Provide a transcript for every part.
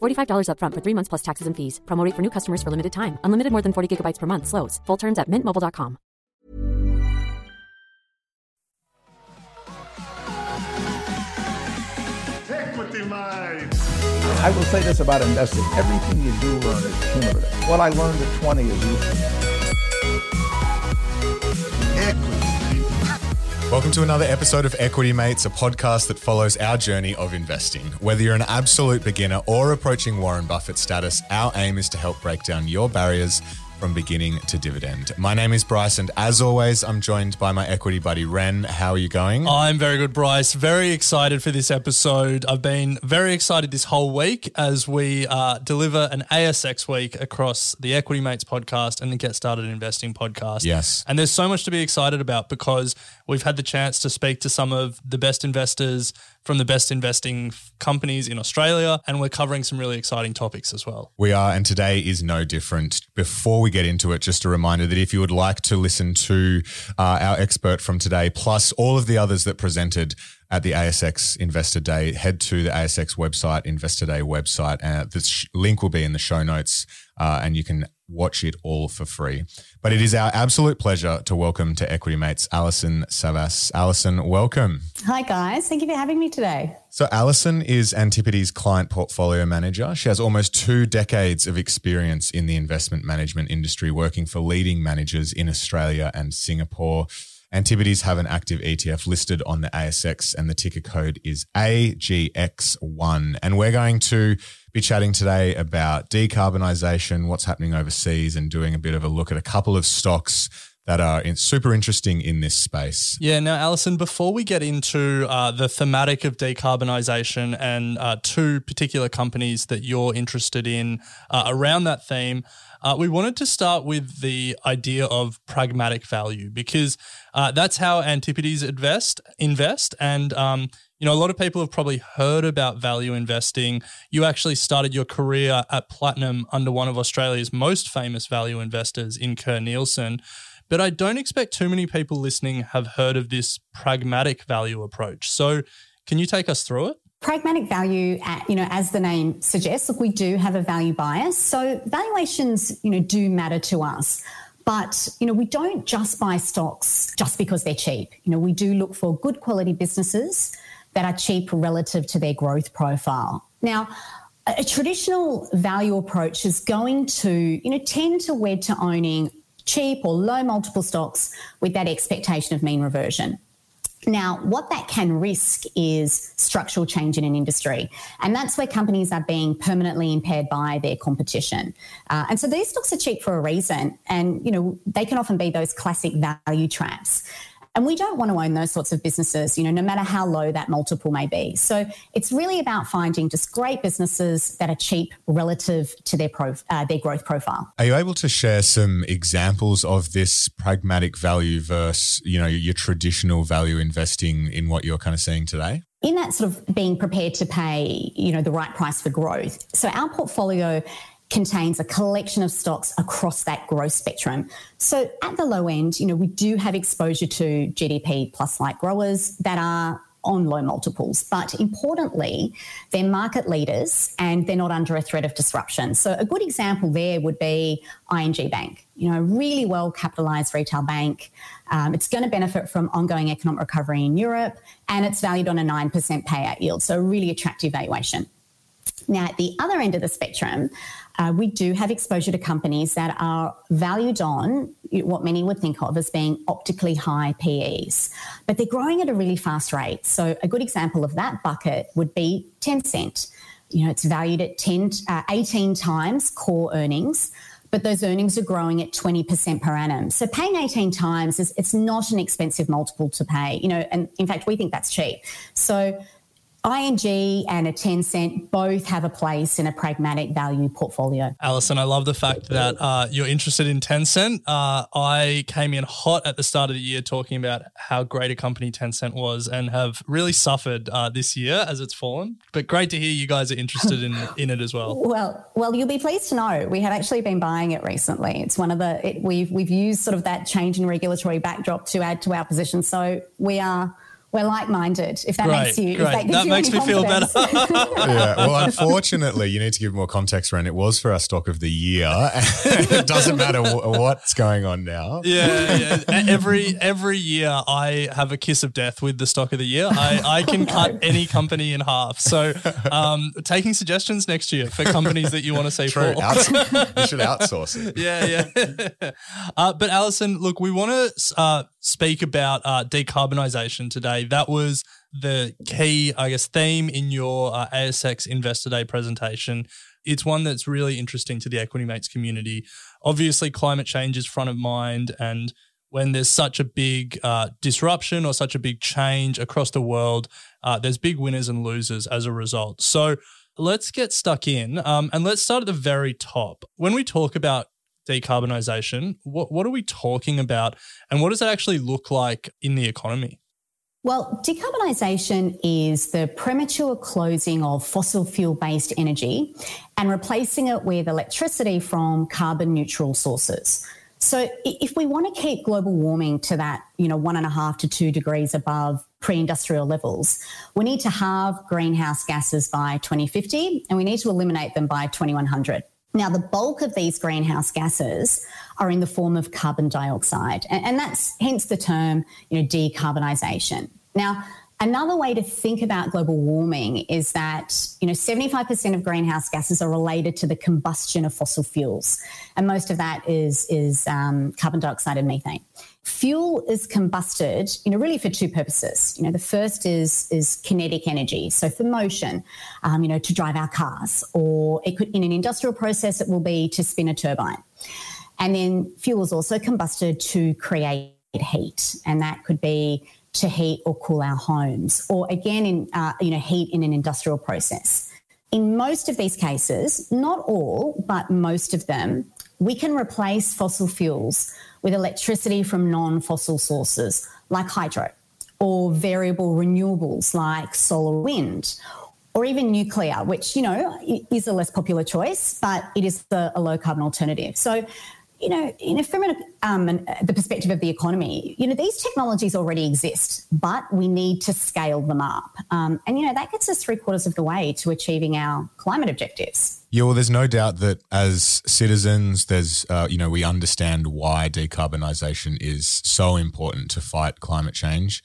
$45 upfront for three months plus taxes and fees. Promo rate for new customers for limited time. Unlimited more than 40 gigabytes per month. Slows. Full terms at mintmobile.com. Equity Mate. I will say this about investing. Everything you do learn is cumulative. What I learned at 20 is useful. Equity. Welcome to another episode of Equity Mates, a podcast that follows our journey of investing. Whether you're an absolute beginner or approaching Warren Buffett status, our aim is to help break down your barriers from beginning to dividend. My name is Bryce, and as always, I'm joined by my equity buddy Ren. How are you going? I'm very good, Bryce. Very excited for this episode. I've been very excited this whole week as we uh, deliver an ASX week across the Equity Mates podcast and the Get Started Investing podcast. Yes. And there's so much to be excited about because we've had the chance to speak to some of the best investors from the best investing companies in Australia, and we're covering some really exciting topics as well. We are, and today is no different. Before we get into it, just a reminder that if you would like to listen to uh, our expert from today, plus all of the others that presented at the ASX Investor Day, head to the ASX website, Investor Day website. Uh, the sh- link will be in the show notes, uh, and you can watch it all for free. But it is our absolute pleasure to welcome to Equity Mates Alison Savas. Alison, welcome. Hi, guys. Thank you for having me today. So, Alison is Antipodes client portfolio manager. She has almost two decades of experience in the investment management industry, working for leading managers in Australia and Singapore. Antipodes have an active ETF listed on the ASX, and the ticker code is AGX1. And we're going to be chatting today about decarbonisation, what's happening overseas, and doing a bit of a look at a couple of stocks that are super interesting in this space. Yeah. Now, Alison, before we get into uh, the thematic of decarbonisation and uh, two particular companies that you're interested in uh, around that theme, uh, we wanted to start with the idea of pragmatic value because uh, that's how Antipodes invest. Invest, and um, you know, a lot of people have probably heard about value investing. You actually started your career at Platinum under one of Australia's most famous value investors in Kerr Neilson. But I don't expect too many people listening have heard of this pragmatic value approach. So, can you take us through it? Pragmatic value, uh, you know, as the name suggests, look, we do have a value bias. So valuations, you know, do matter to us. But, you know, we don't just buy stocks just because they're cheap. You know, we do look for good quality businesses that are cheap relative to their growth profile. Now, a traditional value approach is going to, you know, tend to wed to owning cheap or low multiple stocks with that expectation of mean reversion. Now, what that can risk is structural change in an industry. And that's where companies are being permanently impaired by their competition. Uh, and so these stocks are cheap for a reason. And, you know, they can often be those classic value traps. And we don't want to own those sorts of businesses, you know, no matter how low that multiple may be. So it's really about finding just great businesses that are cheap relative to their pro, uh, their growth profile. Are you able to share some examples of this pragmatic value versus, you know, your traditional value investing in what you're kind of seeing today? in that sort of being prepared to pay, you know, the right price for growth. So our portfolio contains a collection of stocks across that growth spectrum. So at the low end, you know, we do have exposure to GDP plus like growers that are on low multiples. But importantly, they're market leaders and they're not under a threat of disruption. So a good example there would be ING Bank, you know, a really well capitalized retail bank. Um, it's going to benefit from ongoing economic recovery in Europe and it's valued on a 9% payout yield. So a really attractive valuation. Now, at the other end of the spectrum, uh, we do have exposure to companies that are valued on what many would think of as being optically high PEs, but they're growing at a really fast rate. So, a good example of that bucket would be Tencent. You know, it's valued at 10, uh, 18 times core earnings but those earnings are growing at 20% per annum. So paying 18 times is it's not an expensive multiple to pay, you know, and in fact we think that's cheap. So ING and a Tencent both have a place in a pragmatic value portfolio. Alison, I love the fact that uh, you're interested in Tencent. Uh, I came in hot at the start of the year talking about how great a company Tencent was and have really suffered uh, this year as it's fallen. But great to hear you guys are interested in, in it as well. Well, well, you'll be pleased to know we have actually been buying it recently. It's one of the it, we've we've used sort of that change in regulatory backdrop to add to our position. So we are we're like-minded. If that great, makes you, great. if that, that you makes me feel better. yeah. Well, unfortunately, you need to give more context, Ren. It was for our stock of the year. it doesn't matter what's going on now. Yeah, yeah. Every every year, I have a kiss of death with the stock of the year. I, I can cut any company in half. So, um, taking suggestions next year for companies that you want to see True. fall. Outs- you should outsource it. Yeah, yeah. uh, but Alison, look, we want to uh, speak about uh, decarbonisation today. That was the key, I guess, theme in your uh, ASX Investor Day presentation. It's one that's really interesting to the Equity Mates community. Obviously, climate change is front of mind, and when there's such a big uh, disruption or such a big change across the world, uh, there's big winners and losers as a result. So let's get stuck in um, and let's start at the very top. When we talk about decarbonisation, what, what are we talking about and what does that actually look like in the economy? Well, decarbonisation is the premature closing of fossil fuel based energy and replacing it with electricity from carbon neutral sources. So if we want to keep global warming to that, you know, one and a half to two degrees above pre-industrial levels, we need to halve greenhouse gases by 2050 and we need to eliminate them by 2100. Now, the bulk of these greenhouse gases are in the form of carbon dioxide, and, that's hence the term, you know, decarbonisation. Now, Another way to think about global warming is that, you know, 75% of greenhouse gases are related to the combustion of fossil fuels. And most of that is, is um, carbon dioxide and methane. Fuel is combusted, you know, really for two purposes. You know, the first is, is kinetic energy. So for motion, um, you know, to drive our cars, or it could, in an industrial process, it will be to spin a turbine. And then fuel is also combusted to create heat. And that could be to heat or cool our homes, or again, in uh, you know, heat in an industrial process. In most of these cases, not all, but most of them, we can replace fossil fuels with electricity from non-fossil sources like hydro, or variable renewables like solar, wind, or even nuclear, which you know is a less popular choice, but it is the, a low carbon alternative. So you know, a, from um, an, the perspective of the economy, you know, these technologies already exist, but we need to scale them up. Um, and, you know, that gets us three quarters of the way to achieving our climate objectives. Yeah, well, there's no doubt that as citizens, there's, uh, you know, we understand why decarbonisation is so important to fight climate change.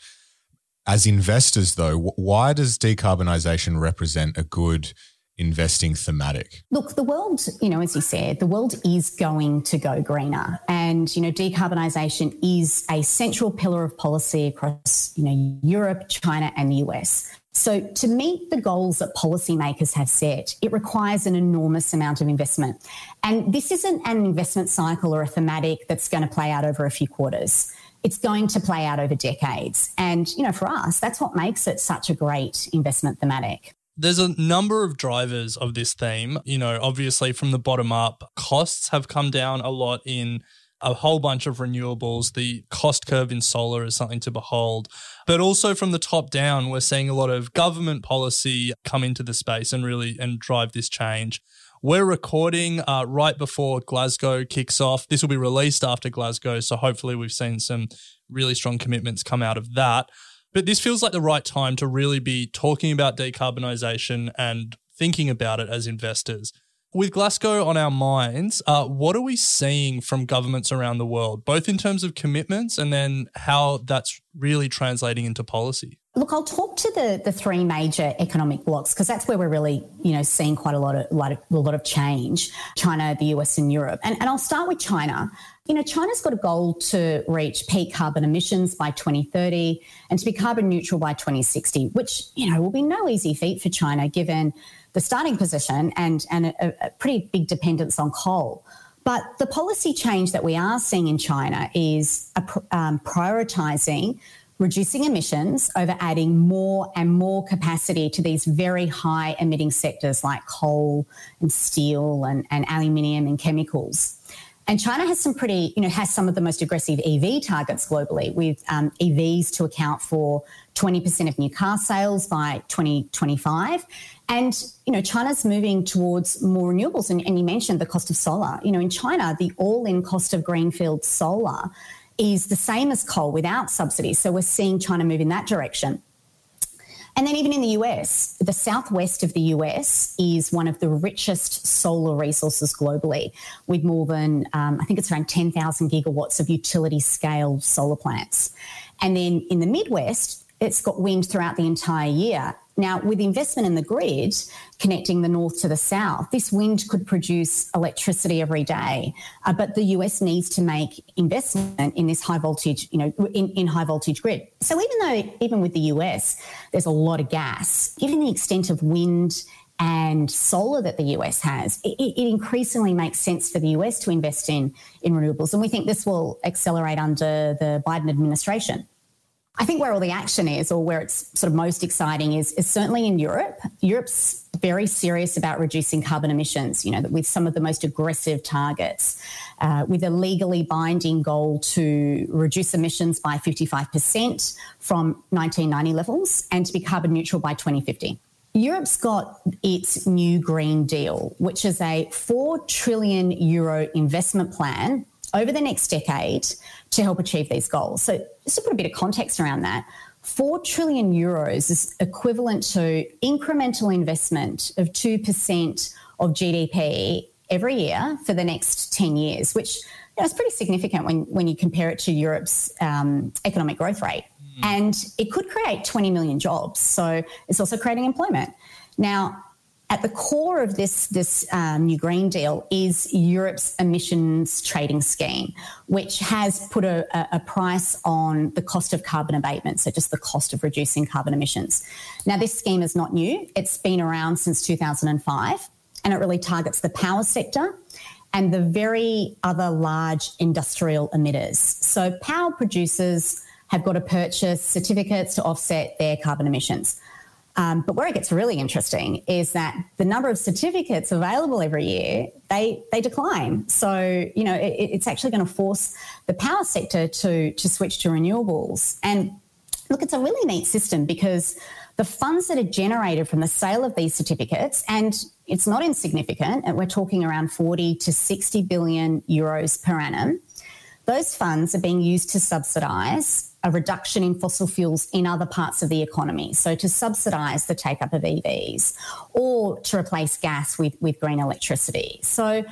As investors, though, why does decarbonisation represent a good investing thematic? Look, the world, you know, as you said, the world is going to go greener. And, you know, decarbonisation is a central pillar of policy across, you know, Europe, China, and the US. So, to meet the goals that policymakers have set, it requires an enormous amount of investment. And this isn't an investment cycle or a thematic that's going to play out over a few quarters. It's going to play out over decades. And, you know, for us, that's what makes it such a great investment thematic. There's a number of drivers of this theme. You know, obviously from the bottom up, costs have come down a lot in a whole bunch of renewables. The cost curve in solar is something to behold. But also from the top down, we're seeing a lot of government policy come into the space and really and drive this change. We're recording uh, right before Glasgow kicks off. This will be released after Glasgow, so hopefully we've seen some really strong commitments come out of that. But this feels like the right time to really be talking about decarbonisation and thinking about it as investors. With Glasgow on our minds, uh, what are we seeing from governments around the world, both in terms of commitments and then how that's really translating into policy? Look, I'll talk to the, the three major economic blocks because that's where we're really, you know, seeing quite a lot of, lot of, a lot of change. China, the US, and Europe. And, and I'll start with China. You know, China's got a goal to reach peak carbon emissions by 2030 and to be carbon neutral by 2060, which, you know, will be no easy feat for China given the starting position and, and a, a pretty big dependence on coal. But the policy change that we are seeing in China is um, prioritising reducing emissions over adding more and more capacity to these very high emitting sectors like coal and steel and, and aluminium and chemicals. And China has some pretty, you know, has some of the most aggressive EV targets globally, with um, EVs to account for 20% of new car sales by 2025. And, you know, China's moving towards more renewables. And, and you mentioned the cost of solar. You know, in China, the all in cost of greenfield solar is the same as coal without subsidies. So we're seeing China move in that direction. And then even in the US, the southwest of the US is one of the richest solar resources globally, with more than, um, I think it's around 10,000 gigawatts of utility scale solar plants. And then in the Midwest, it's got wind throughout the entire year. Now, with investment in the grid connecting the north to the south, this wind could produce electricity every day. Uh, but the US needs to make investment in this high voltage, you know, in, in high voltage grid. So even though, even with the US, there's a lot of gas, given the extent of wind and solar that the US has, it, it, increasingly makes sense for the US to invest in, in renewables. And we think this will accelerate under the Biden administration. I think where all the action is, or where it's sort of most exciting, is, is certainly in Europe. Europe's very serious about reducing carbon emissions, you know, with some of the most aggressive targets, uh, with a legally binding goal to reduce emissions by 55% from 1990 levels and to be carbon neutral by 2050. Europe's got its new Green Deal, which is a 4 trillion euro investment plan over the next decade to help achieve these goals. So, just to put a bit of context around that, 4 trillion euros is equivalent to incremental investment of 2% of GDP every year for the next 10 years, which you know, is pretty significant when, when you compare it to Europe's um, economic growth rate. Mm. And it could create 20 million jobs. So it's also creating employment. Now, at the core of this, this um, new Green Deal is Europe's emissions trading scheme, which has put a, a, price on the cost of carbon abatement, so just the cost of reducing carbon emissions. Now, this scheme is not new, it's been around since 2005, and it really targets the power sector and the very other large industrial emitters. So, power producers have got to purchase certificates to offset their carbon emissions. Um, but where it gets really interesting is that the number of certificates available every year they they decline. So you know it, it's actually going to force the power sector to to switch to renewables. And look, it's a really neat system because the funds that are generated from the sale of these certificates, and it's not insignificant, and we're talking around 40 to 60 billion euros per annum, those funds are being used to subsidise a reduction in fossil fuels in other parts of the economy. So to subsidise the take up of EVs or to replace gas with, with green electricity. So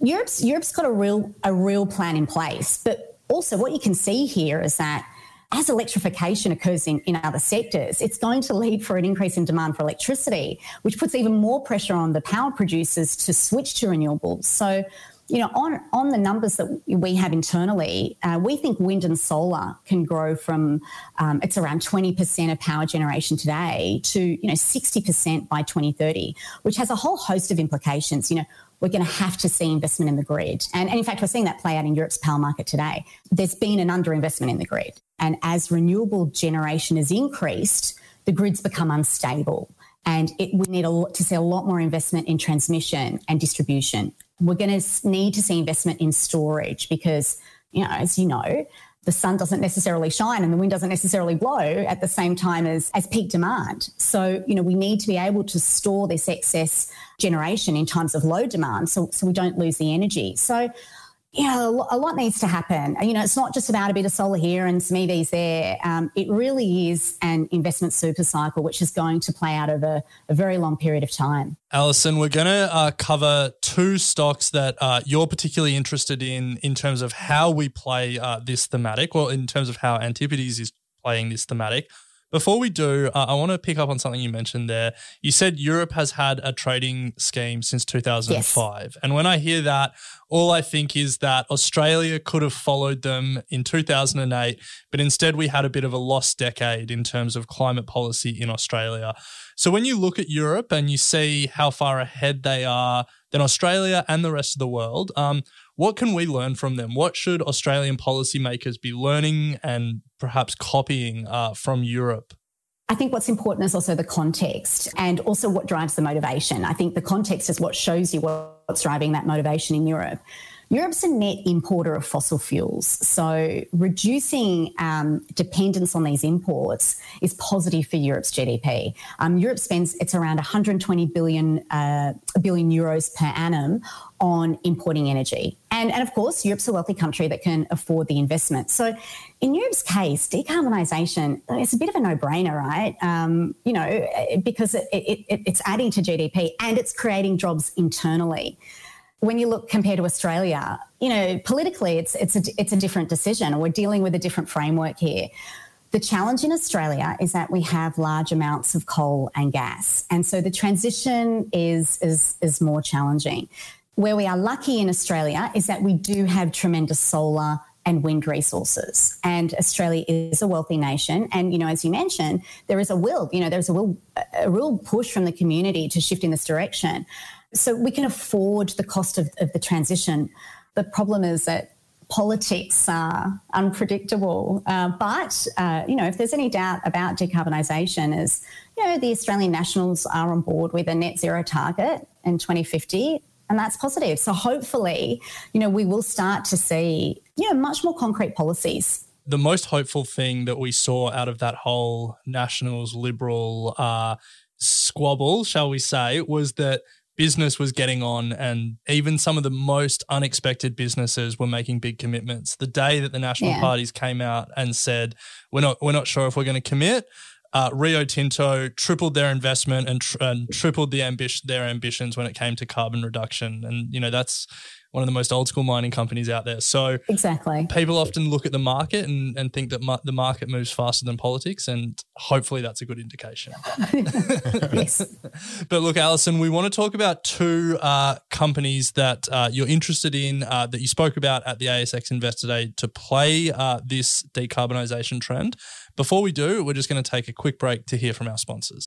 Europe's Europe's got a real a real plan in place. But also what you can see here is that as electrification occurs in, in other sectors, it's going to lead for an increase in demand for electricity, which puts even more pressure on the power producers to switch to renewables. So you know, on on the numbers that we have internally, uh, we think wind and solar can grow from um, it's around twenty percent of power generation today to you know sixty percent by twenty thirty, which has a whole host of implications. You know, we're going to have to see investment in the grid, and, and in fact, we're seeing that play out in Europe's power market today. There's been an underinvestment in the grid, and as renewable generation has increased, the grids become unstable. And it, we need a, to see a lot more investment in transmission and distribution we're going to need to see investment in storage because, you know, as you know, the sun doesn't necessarily shine and the wind doesn't necessarily blow at the same time as, as peak demand. So, you know, we need to be able to store this excess generation in times of low demand so, so we don't lose the energy. So yeah, a lot needs to happen. You know, it's not just about a bit of solar here and some EVs there. Um, it really is an investment super cycle, which is going to play out over a very long period of time. Alison, we're going to uh, cover two stocks that uh, you're particularly interested in in terms of how we play uh, this thematic, or in terms of how Antipodes is playing this thematic. Before we do, uh, I want to pick up on something you mentioned there. You said Europe has had a trading scheme since 2005. Yes. And when I hear that, all I think is that Australia could have followed them in 2008, but instead we had a bit of a lost decade in terms of climate policy in Australia. So when you look at Europe and you see how far ahead they are than Australia and the rest of the world, um, what can we learn from them? What should Australian policymakers be learning and perhaps copying uh, from Europe? I think what's important is also the context and also what drives the motivation. I think the context is what shows you what's driving that motivation in Europe. Europe's a net importer of fossil fuels. So reducing um, dependence on these imports is positive for Europe's GDP. Um, Europe spends, it's around 120 billion, uh, billion euros per annum on importing energy. And, and of course, Europe's a wealthy country that can afford the investment. So in Europe's case, decarbonisation is a bit of a no-brainer, right? Um, you know, because it, it, it's adding to GDP and it's creating jobs internally when you look compared to Australia, you know, politically it's it's a it's a different decision. We're dealing with a different framework here. The challenge in Australia is that we have large amounts of coal and gas, and so the transition is is is more challenging. Where we are lucky in Australia is that we do have tremendous solar and wind resources. And Australia is a wealthy nation. And, you know, as you mentioned, there is a will, you know, there's a will, a real push from the community to shift in this direction. So we can afford the cost of, of the transition. The problem is that politics are unpredictable. Uh, but, uh, you know, if there's any doubt about decarbonisation, is, you know, the Australian Nationals are on board with a net zero target in 2050. And that's positive. So hopefully, you know, we will start to see, you know, much more concrete policies the most hopeful thing that we saw out of that whole Nationals Liberal uh, squabble, shall we say, was that business was getting on and even some of the most unexpected businesses were making big commitments. The day that the national yeah. parties came out and said, we're not, we're not sure if we're going to commit, uh, Rio Tinto tripled their investment and, tr- and tripled the ambition, their ambitions when it came to carbon reduction. And, you know, that's one of the most old school mining companies out there. So exactly, people often look at the market and, and think that the market moves faster than politics, and hopefully that's a good indication. yes. but look, Alison, we want to talk about two uh, companies that uh, you're interested in uh, that you spoke about at the ASX Investor Day to play uh, this decarbonisation trend. Before we do, we're just going to take a quick break to hear from our sponsors.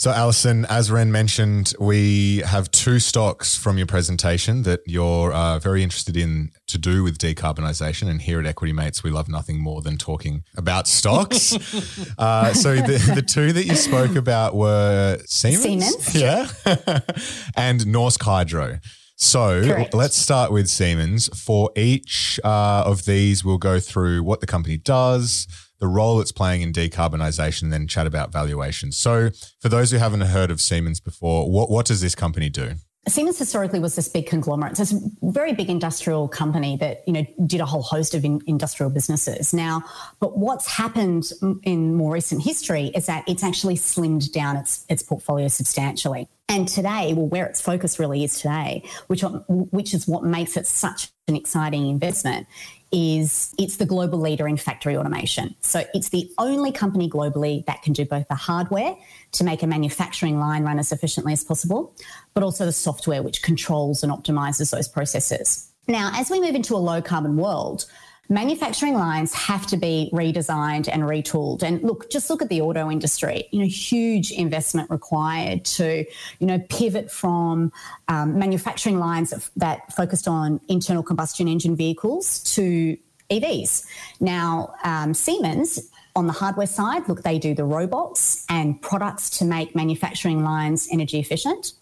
So, Alison, as Ren mentioned, we have two stocks from your presentation that you're uh, very interested in to do with decarbonisation. And here at Equity Mates, we love nothing more than talking about stocks. uh, so, the, the two that you spoke about were Siemens, Siemens. yeah, and Norsk Hydro. So Correct. let's start with Siemens. For each uh, of these, we'll go through what the company does, the role it's playing in decarbonisation, and then chat about valuation. So, for those who haven't heard of Siemens before, what, what does this company do? Siemens historically was this big conglomerate. So it's a very big industrial company that, you know, did a whole host of in, industrial businesses. Now, but what's happened in more recent history is that it's actually slimmed down its, its portfolio substantially. And today, well, where its focus really is today, which, which is what makes it such an exciting investment, is it's the global leader in factory automation. So it's the only company globally that can do both the hardware to make a manufacturing line run as efficiently as possible, but also the software which controls and optimizes those processes. Now, as we move into a low carbon world, manufacturing lines have to be redesigned and retooled. And look, just look at the auto industry. You know, huge investment required to, you know, pivot from um, manufacturing lines that focused on internal combustion engine vehicles to EVs. Now, um, Siemens on the hardware side, look, they do the robots and products to make manufacturing lines energy efficient.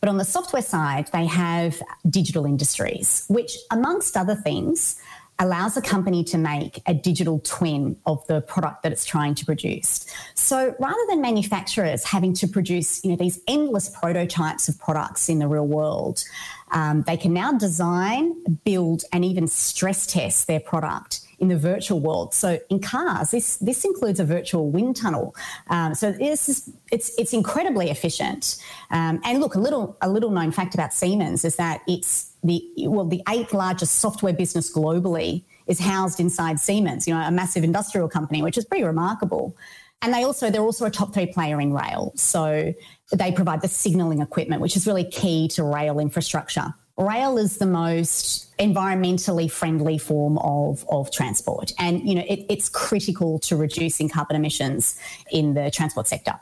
But on the software side, they have digital industries, which, amongst other things, allows a company to make a digital twin of the product that it's trying to produce. So rather than manufacturers having to produce, you know, these endless prototypes of products in the real world, um, they can now design, build, and even stress test their product in the virtual world. So in cars, this this includes a virtual wind tunnel. Um, so this is it's it's incredibly efficient. Um, and look, a little a little known fact about Siemens is that it's the well the eighth largest software business globally is housed inside Siemens. You know, a massive industrial company, which is pretty remarkable. And they also they're also a top three player in rail. So they provide the signaling equipment, which is really key to rail infrastructure. Rail is the most environmentally friendly form of, of transport. And, you know, it, it's critical to reducing carbon emissions in the transport sector.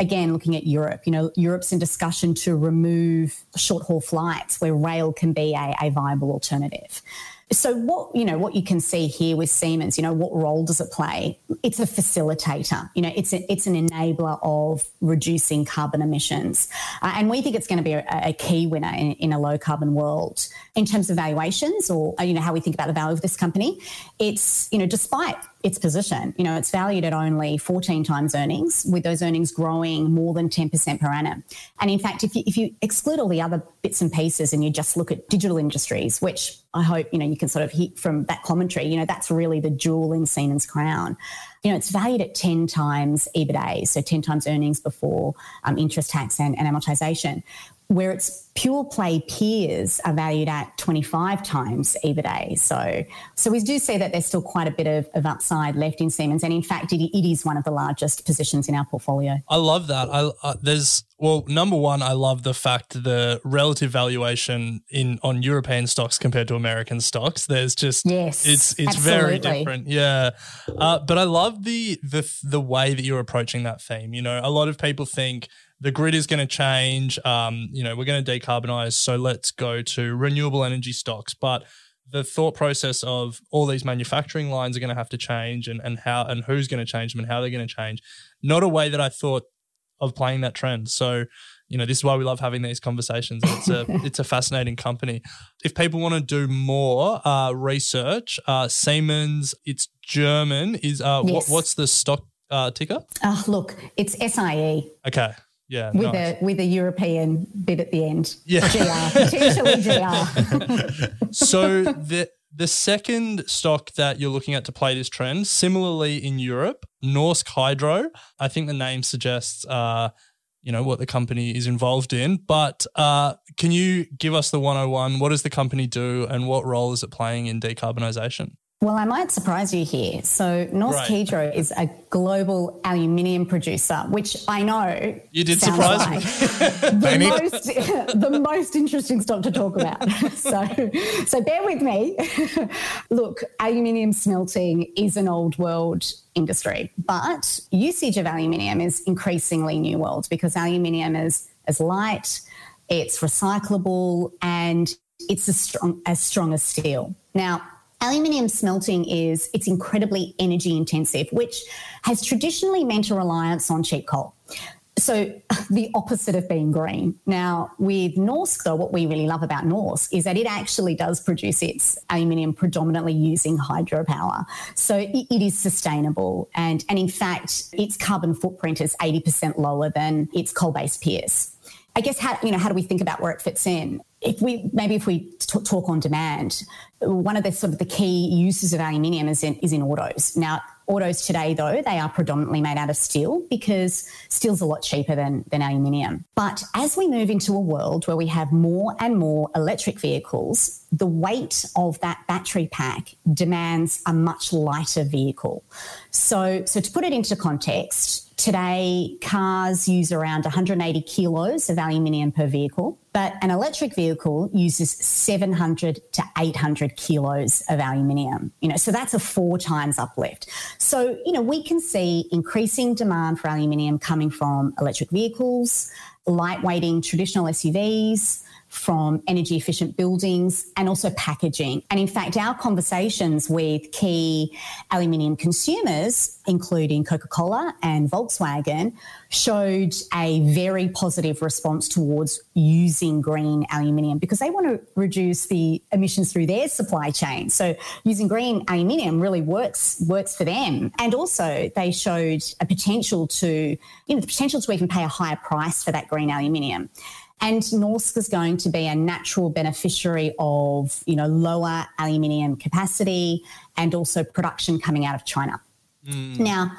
Again, looking at Europe, you know, Europe's in discussion to remove short haul flights where rail can be a, a viable alternative. So what you know what you can see here with Siemens, you know, what role does it play? It's a facilitator. You know, it's a, it's an enabler of reducing carbon emissions, uh, and we think it's going to be a, a key winner in, in, a low carbon world in terms of valuations or you know how we think about the value of this company. It's you know despite its position. You know, it's valued at only 14 times earnings, with those earnings growing more than 10% per annum. And in fact, if you, if you exclude all the other bits and pieces and you just look at digital industries, which I hope, you know, you can sort of hit from that commentary, you know, that's really the jewel in Siemens crown. You know, it's valued at 10 times EBITDA, so 10 times earnings before um, interest, tax, and, and amortization, where its pure play peers are valued at 25 times EBITDA. So, so we do see that there's still quite a bit of, of upside left in Siemens. And in fact, it, it is one of the largest positions in our portfolio. I love that. I, uh, there's, well, number one, I love the fact the relative valuation in on European stocks compared to American stocks. There's just, yes, it's, it's very different. Yeah. Uh, but I love the, the, the way that you're approaching that theme. You know, a lot of people think, the grid is going to change. Um, you know, we're going to decarbonize. So let's go to renewable energy stocks. But the thought process of all these manufacturing lines are going to have to change and, and how and who's going to change them and how they're going to change. Not a way that I thought of playing that trend. So, you know, this is why we love having these conversations. It's a it's a fascinating company. If people want to do more uh, research, uh, Siemens, it's German. Is uh, yes. what, what's the stock uh, ticker? Uh, look, it's SIE. Okay. Yeah, with nice. a with a European bit at the end. Yeah, GR potentially GR. so the the second stock that you're looking at to play this trend, similarly in Europe, Norsk Hydro. I think the name suggests, uh, you know, what the company is involved in. But uh, can you give us the 101? What does the company do, and what role is it playing in decarbonisation? Well, I might surprise you here. So, Norsk right. Hydro is a global aluminium producer, which I know you did surprise like me. the, most, the most interesting stuff to talk about. so, so bear with me. Look, aluminium smelting is an old world industry, but usage of aluminium is increasingly new world because aluminium is as light, it's recyclable, and it's as strong as strong as steel. Now Aluminium smelting is it's incredibly energy intensive, which has traditionally meant a reliance on cheap coal. So the opposite of being green. Now, with Norsk, though, what we really love about Norsk is that it actually does produce its aluminium predominantly using hydropower. So it, it is sustainable. And, and in fact, its carbon footprint is 80% lower than its coal-based peers. I guess how you know how do we think about where it fits in? If we maybe if we t- talk on demand, one of the sort of the key uses of aluminium is in is in autos. Now, autos today though they are predominantly made out of steel because steel's a lot cheaper than than aluminium. But as we move into a world where we have more and more electric vehicles, the weight of that battery pack demands a much lighter vehicle. So so to put it into context, Today, cars use around 180 kilos of aluminium per vehicle, but an electric vehicle uses 700 to 800 kilos of aluminium. You know, so that's a four times uplift. So, you know, we can see increasing demand for aluminium coming from electric vehicles, lightweighting traditional SUVs, from energy efficient buildings and also packaging. And in fact, our conversations with key aluminium consumers, including Coca Cola and Volkswagen, showed a very positive response towards using green aluminium because they want to reduce the emissions through their supply chain. So using green aluminium really works works for them. And also they showed a potential to, you know, the potential to even pay a higher price for that green aluminium. And Norsk is going to be a natural beneficiary of, you know, lower aluminium capacity and also production coming out of China. Mm. Now,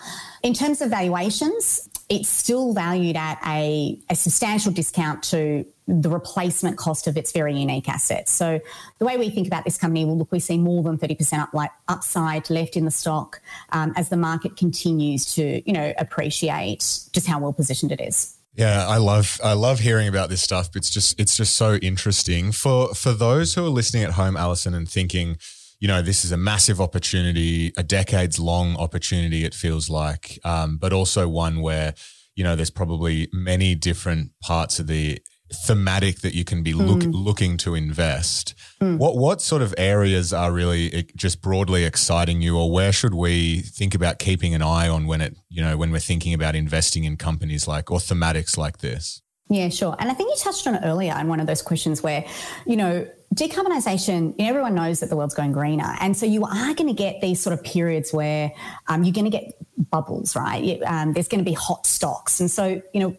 in terms of valuations, it's still valued at a, a, substantial discount to the replacement cost of its very unique assets. So the way we think about this company, well, look, we see more than 30% up, like, upside left in the stock um, as the market continues to, you know, appreciate just how well positioned it is. Yeah, I love I love hearing about this stuff. It's just it's just so interesting for for those who are listening at home, Alison, and thinking, you know, this is a massive opportunity, a decades long opportunity. It feels like, um, but also one where you know there's probably many different parts of the thematic that you can be look, mm. looking to invest. Mm. What what sort of areas are really just broadly exciting you, or where should we think about keeping an eye on when it you know when we're thinking about investing in companies like or thematics like this? Yeah, sure. And I think you touched on it earlier in one of those questions where, you know, decarbonisation, you know, everyone knows that the world's going greener. And so you are going to get these sort of periods where um, you're going to get bubbles, right? Um, there's going to be hot stocks. And so, you know,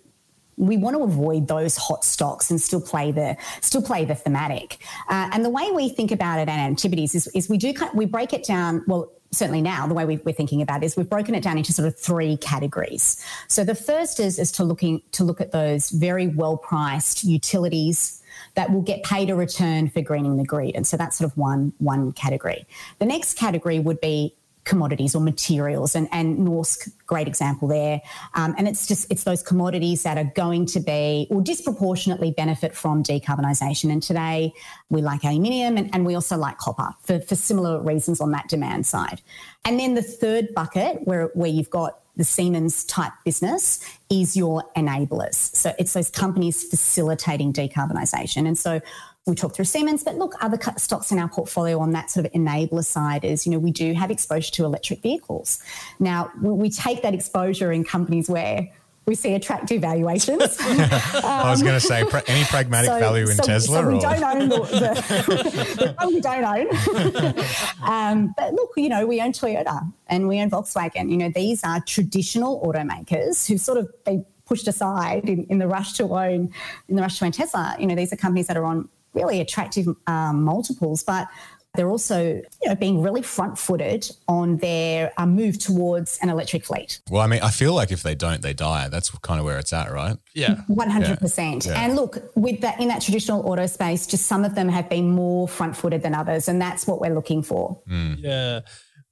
we want to avoid those hot stocks and still play the still play the thematic. Uh, and the way we think about it at Antipodes is, is we do we break it down. Well, certainly now the way we, are thinking about it is we've broken it down into sort of three categories. So the first is is to looking to look at those very well priced utilities that will get paid a return for greening the grid. And so that's sort of one one category. The next category would be commodities or materials and, and Norsk, great example there. Um, and it's just, it's those commodities that are going to be or disproportionately benefit from decarbonisation. And today we like aluminium and, and we also like copper for, for similar reasons on that demand side. And then the third bucket where, where you've got the Siemens type business is your enablers. So it's those companies facilitating decarbonisation. And so we talked through Siemens, but look, other stocks in our portfolio on that sort of enabler side is, you know, we do have exposure to electric vehicles. Now, we take that exposure in companies where we see attractive valuations. um, I was going to say pra- any pragmatic so, value in so, Tesla. So we or? don't own the, the, the we don't own. um, but look, you know, we own Toyota and we own Volkswagen. You know, these are traditional automakers who sort of they pushed aside in, in the rush to own in the rush to own Tesla. You know, these are companies that are on really attractive um, multiples, but they're also you know, being really front footed on their uh, move towards an electric fleet. Well, I mean, I feel like if they don't, they die. That's kind of where it's at, right? Yeah. 100%. Yeah. And look, with that, in that traditional auto space, just some of them have been more front footed than others. And that's what we're looking for. Mm. Yeah.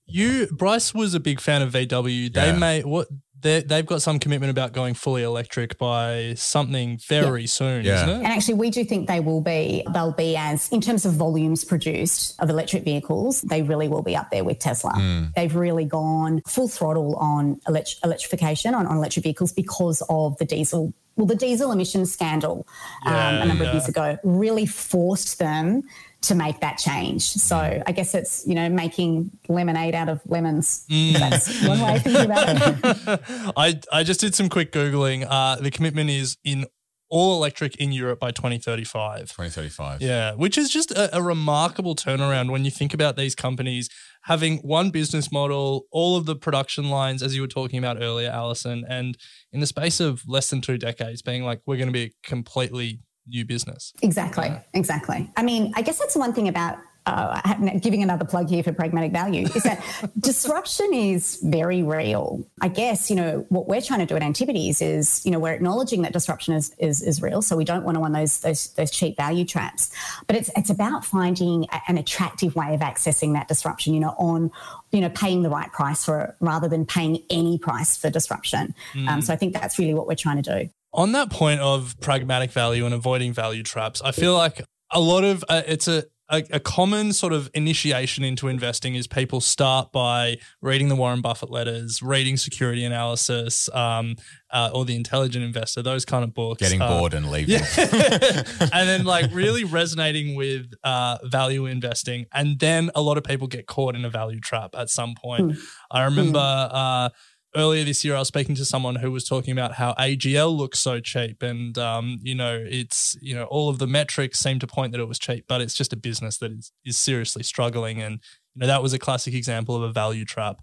You, Bryce was a big fan of VW. They yeah. may, what, they've got some commitment about going fully electric by something very yeah. soon, yeah. isn't it? And actually, we do think they will be. They'll be as, in terms of volumes produced of electric vehicles, they really will be up there with Tesla. Mm. They've really gone full throttle on elect- electrification, on, on electric vehicles because of the diesel well, the diesel emissions scandal yeah, um, a number yeah. of years ago really forced them to make that change. So I guess it's, you know, making lemonade out of lemons. Mm. That's one way of thinking about it. I, I just did some quick Googling. Uh, the commitment is in all electric in Europe by 2035. 2035. Yeah, which is just a, a, remarkable turnaround when you think about these companies having one business model, all of the production lines, as you were talking about earlier, Alison, and in the space of less than two decades, being like, we're going to be completely new business. Exactly. Yeah. Exactly. I mean, I guess that's one thing about uh, giving another plug here for pragmatic value, is that disruption is very real. I guess, you know, what we're trying to do at Antipodes is, you know, we're acknowledging that disruption is, is, is real. So we don't want to run those, those, those cheap value traps. But it's, it's about finding an attractive way of accessing that disruption, you know, on, you know, paying the right price for it rather than paying any price for disruption. Mm. Um, so I think that's really what we're trying to do. On that point of pragmatic value and avoiding value traps, I feel like a lot of uh, it's a a, a, common sort of initiation into investing is people start by reading the Warren Buffett letters, reading Security Analysis, um, uh, or The Intelligent Investor, those kind of books. Getting uh, bored and leaving. Yeah. and then like really resonating with uh, value investing. And then a lot of people get caught in a value trap at some point. Mm. I remember. Mm earlier this year, I was speaking to someone who was talking about how AGL looks so cheap, and um, you know, it's you know, all of the metrics seem to point that it was cheap, but it's just a business that is is seriously struggling, and you know, that was a classic example of a value trap.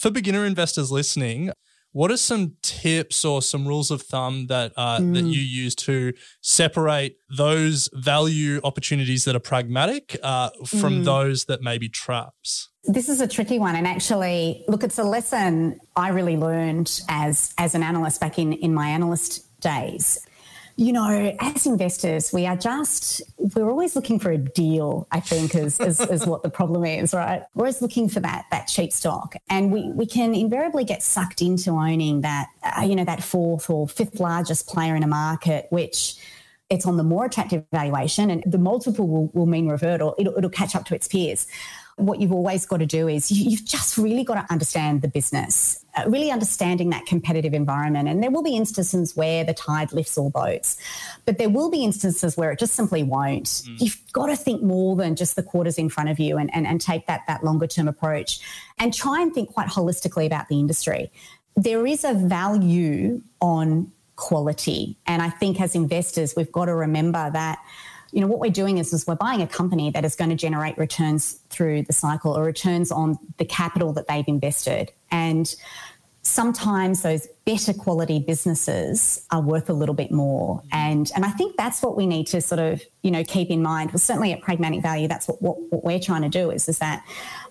For beginner investors listening, what are some tips or some rules of thumb that uh, mm. that you use to separate those value opportunities that are pragmatic uh, from mm. those that may be traps? This is a tricky one, and actually, look, it's a lesson I really learned as as an analyst back in in my analyst days you know, as investors, we are just, we're always looking for a deal, I think, is, is, is, what the problem is, right? We're always looking for that, that cheap stock. And we, we can invariably get sucked into owning that, uh, you know, that fourth or fifth largest player in a market, which it's on the more attractive valuation and the multiple will, will mean revert or it'll, it'll catch up to its peers what you've always got to do is you, have just really got to understand the business, uh, really understanding that competitive environment. And there will be instances where the tide lifts all boats, but there will be instances where it just simply won't. Mm. You've got to think more than just the quarters in front of you and, and, and take that, that longer term approach and try and think quite holistically about the industry. There is a value on quality. And I think as investors, we've got to remember that you know, what we're doing is, is we're buying a company that is going to generate returns through the cycle or returns on the capital that they've invested. And sometimes those better quality businesses are worth a little bit more. And, and I think that's what we need to sort of, you know, keep in mind. Well, certainly at Pragmatic Value, that's what, what, what we're trying to do is, is that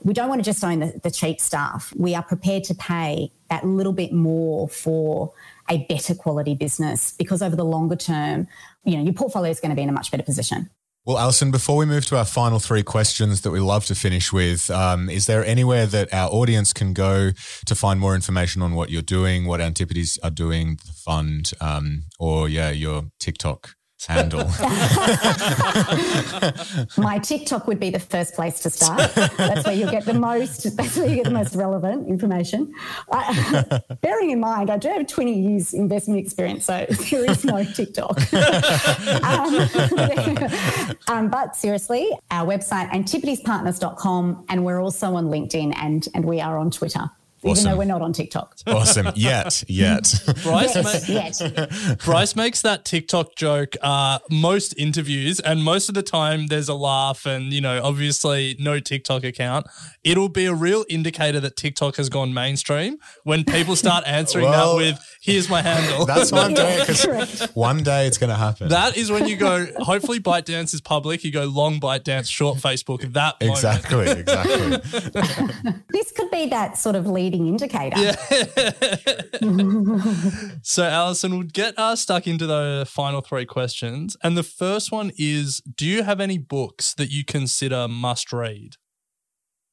we don't want to just own the, the cheap stuff. We are prepared to pay that little bit more for a better quality business because over the longer term, you know, your portfolio is going to be in a much better position. Well, Alison, before we move to our final three questions that we love to finish with, um, is there anywhere that our audience can go to find more information on what you're doing, what Antipodes are doing, the fund, um, or yeah, your TikTok handle? My TikTok would be the first place to start. That's where you'll get the most. That's where you get the most relevant information. I, bearing in mind, I do have 20 years investment experience, so there is no TikTok. um, um, but seriously, our website antipodespartners.com, and we're also on LinkedIn and and we are on Twitter. Awesome. Even though we're not on TikTok. Awesome. Yet, yet. Bryce, yes, ma- yet. Bryce makes that TikTok joke uh, most interviews, and most of the time there's a laugh, and you know, obviously no TikTok account. It'll be a real indicator that TikTok has gone mainstream when people start answering well, that with "Here's my handle." That's what I'm doing it because one day it's going to happen. That is when you go. Hopefully, ByteDance is public. You go long ByteDance, short Facebook. That exactly, moment. exactly. this could be that sort of leading indicator. Yeah. so, Alison, we'll get uh, stuck into the final three questions. And the first one is Do you have any books that you consider must read?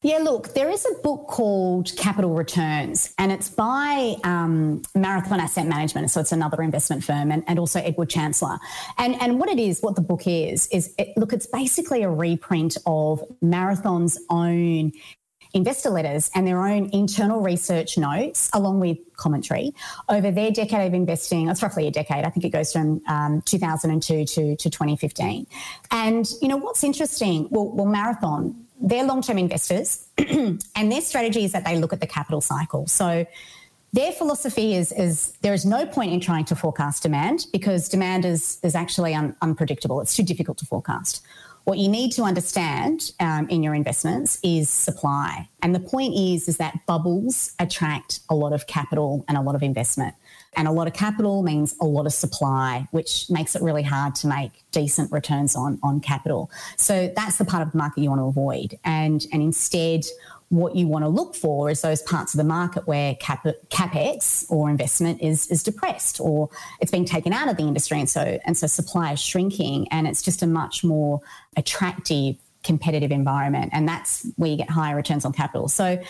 Yeah, look, there is a book called Capital Returns, and it's by um, Marathon Asset Management. So it's another investment firm, and, and also Edward Chancellor. And, and what it is, what the book is, is it, look, it's basically a reprint of Marathon's own investor letters and their own internal research notes, along with commentary, over their decade of investing. It's roughly a decade. I think it goes from um, 2002 to, to 2015. And, you know, what's interesting, well, well Marathon, they're long term investors, and their strategy is that they look at the capital cycle. So, their philosophy is, is there is no point in trying to forecast demand because demand is, is actually un, unpredictable. It's too difficult to forecast. What you need to understand um, in your investments is supply. And the point is, is that bubbles attract a lot of capital and a lot of investment. And a lot of capital means a lot of supply, which makes it really hard to make decent returns on, on capital. So that's the part of the market you want to avoid. And, and instead, what you want to look for is those parts of the market where cap, capex or investment is is depressed or it's being taken out of the industry. And so and so supply is shrinking and it's just a much more attractive competitive environment. And that's where you get higher returns on capital. So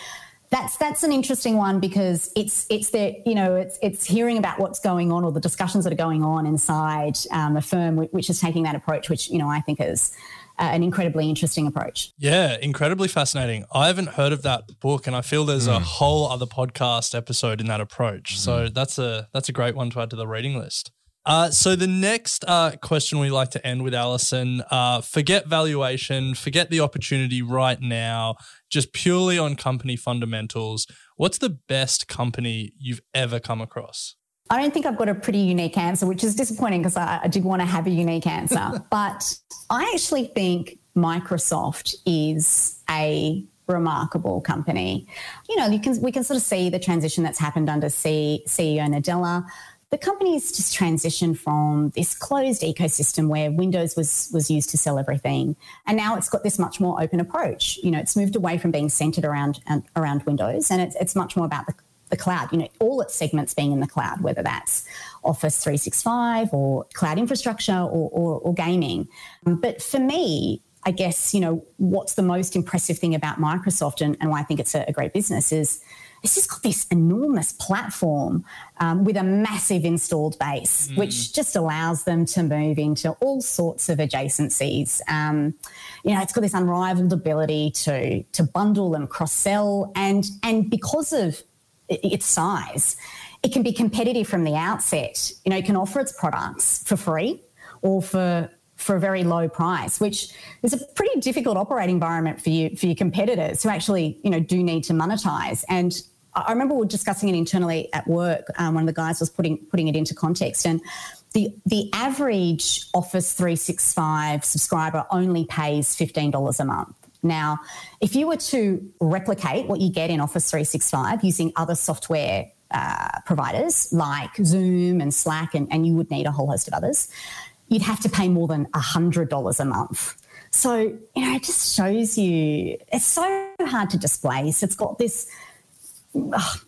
that's that's an interesting one because it's it's the you know it's it's hearing about what's going on or the discussions that are going on inside um, a firm which is taking that approach which you know I think is uh, an incredibly interesting approach. Yeah, incredibly fascinating. I haven't heard of that book, and I feel there's mm. a hmm. whole other podcast episode in that approach. Mm. So that's a that's a great one to add to the reading list. Uh, so the next uh, question we like to end with, Alison, uh, forget valuation, forget the opportunity right now, just purely on company fundamentals. What's the best company you've ever come across? I don't think I've got a pretty unique answer, which is disappointing because I, I, did want to have a unique answer. but I actually think Microsoft is a remarkable company. You know, you can we can sort of see the transition that's happened under C, CEO Nadella. The company's just transitioned from this closed ecosystem where Windows was was used to sell everything, and now it's got this much more open approach. You know, it's moved away from being centered around um, around Windows, and it's it's much more about the the cloud, you know, all its segments being in the cloud, whether that's Office 365 or cloud infrastructure or, or, or gaming. But for me, I guess, you know, what's the most impressive thing about Microsoft and, and why I think it's a, a great business is it's just got this enormous platform um, with a massive installed base, mm. which just allows them to move into all sorts of adjacencies. Um, you know, it's got this unrivaled ability to to bundle and cross sell, and and because of its size, it can be competitive from the outset. You know, it can offer its products for free or for for a very low price, which is a pretty difficult operating environment for you for your competitors who actually you know do need to monetize. And I remember we were discussing it internally at work. Um, one of the guys was putting putting it into context, and the the average Office 365 subscriber only pays fifteen dollars a month. Now, if you were to replicate what you get in Office 365 using other software uh, providers like Zoom and Slack, and, and you would need a whole host of others, you'd have to pay more than $100 a month. So, you know, it just shows you it's so hard to displace. It's got this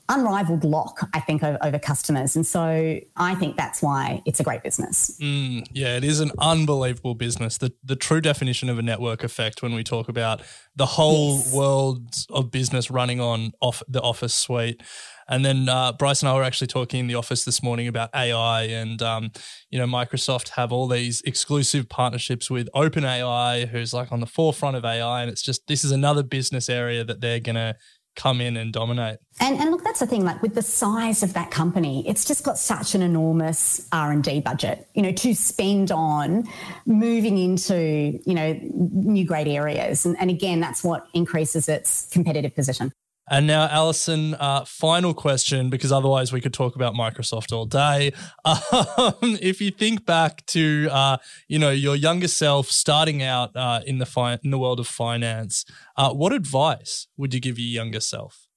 unrivaled lock, I think, over, over, customers. And so I think that's why it's a great business. Mm, yeah, it is an unbelievable business. The, the true definition of a network effect when we talk about the whole yes. world of business running on off the Office suite. And then uh, Bryce and I were actually talking in the office this morning about AI, and um, you know Microsoft have all these exclusive partnerships with OpenAI, who's like on the forefront of AI, and it's just this is another business area that they're gonna come in and dominate. And, and look, that's the thing. Like with the size of that company, it's just got such an enormous R and D budget. You know, to spend on moving into you know new great areas, and, and again, that's what increases its competitive position. And now, Alison, uh, final question, because otherwise we could talk about Microsoft all day. Um, if you think back to, uh, you know, your younger self starting out uh, in the fi- in the world of finance, uh, what advice would you give your younger self?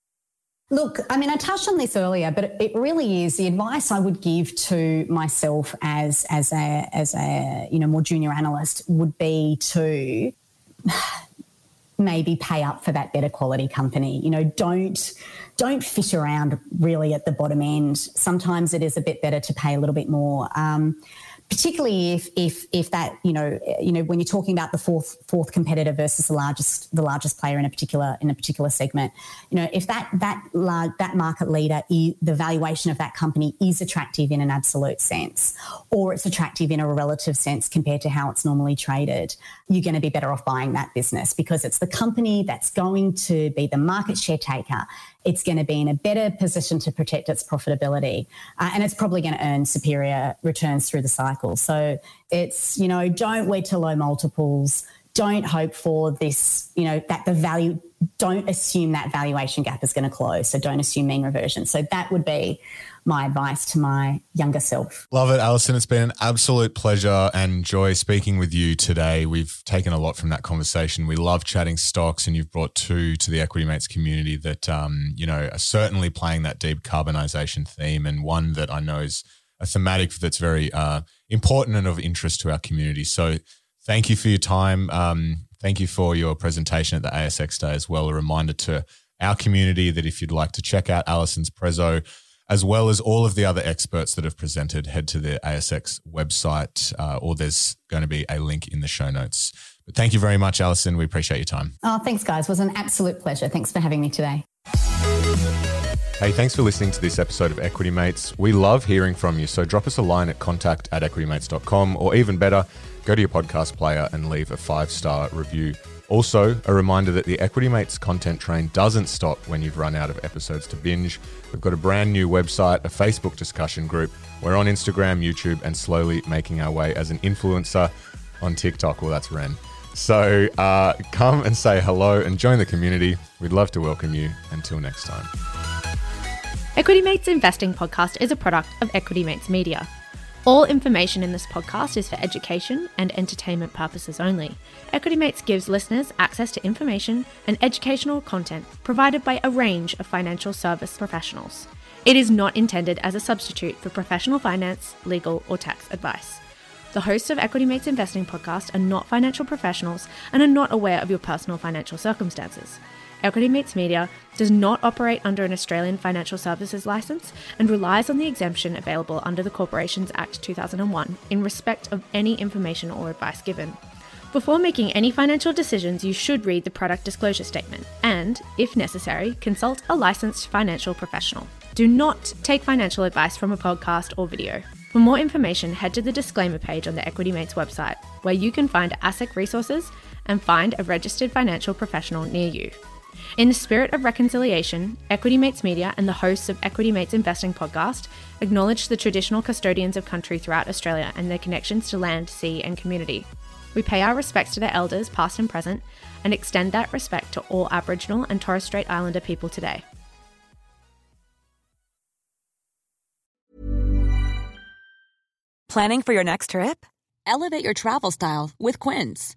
Look, I mean, I touched on this earlier, but it really is the advice I would give to myself as as a as a you know more junior analyst would be to maybe pay up for that better quality company. You know, don't don't fish around really at the bottom end. Sometimes it is a bit better to pay a little bit more. Um, particularly if if if that you know you know when you're talking about the fourth fourth competitor versus the largest the largest player in a particular in a particular segment you know if that that large, that market leader the valuation of that company is attractive in an absolute sense or it's attractive in a relative sense compared to how it's normally traded you're going to be better off buying that business because it's the company that's going to be the market share taker it's going to be in a better position to protect its profitability. Uh, and it's probably going to earn superior returns through the cycle. So it's, you know, don't wait to low multiples. don't hope for this, you know, that the value, don't assume that valuation gap is going to close. So don't assume mean reversion. So that would be my advice to my younger self. Love it, Alison. It's been an absolute pleasure and joy speaking with you today. We've taken a lot from that conversation. We love chatting stocks, and you've brought two to the Equity Mates community that, um, you know, are certainly playing that decarbonisation theme, and one that I know is a thematic that's very uh, important and of interest to our community. So, thank you for your time. Um, thank you for your presentation at the ASX Day as well. A reminder to our community that if you'd like to check out Alison's Prezzo, as well as all of the other experts that have presented, head to the ASX website, uh, or there's going to be a link in the show notes. But thank you very much, Alison. We appreciate your time. Oh, thanks, guys. It was an absolute pleasure. Thanks for having me today. Hey, thanks for listening to this episode of Equity Mates. We love hearing from you, so drop us a line at contact at equitymates.com, or even better, go to your podcast player and leave a five star review. Also, a reminder that the Equity Mates content train doesn't stop when you've run out of episodes to binge. We've got a brand new website, a Facebook discussion group. We're on Instagram, YouTube, and slowly making our way as an influencer on TikTok. Well, that's Ren. So uh, come and say hello and join the community. We'd love to welcome you. Until next time. Equity Mates Investing Podcast is a product of Equity Mates Media. All information in this podcast is for education and entertainment purposes only. Equity Mates gives listeners access to information and educational content provided by a range of financial service professionals. It is not intended as a substitute for professional finance, legal, or tax advice. The hosts of Equity Mates Investing Podcast are not financial professionals and are not aware of your personal financial circumstances. Equity Mates Media does not operate under an Australian financial services licence and relies on the exemption available under the Corporations Act 2001 in respect of any information or advice given. Before making any financial decisions, you should read the product disclosure statement and, if necessary, consult a licensed financial professional. Do not take financial advice from a podcast or video. For more information, head to the disclaimer page on the Equity Mates website, where you can find ASIC resources and find a registered financial professional near you. In the spirit of reconciliation, Equity Mates Media and the hosts of Equity Mates Investing podcast acknowledge the traditional custodians of country throughout Australia and their connections to land, sea, and community. We pay our respects to their elders, past and present, and extend that respect to all Aboriginal and Torres Strait Islander people today. Planning for your next trip? Elevate your travel style with Quince.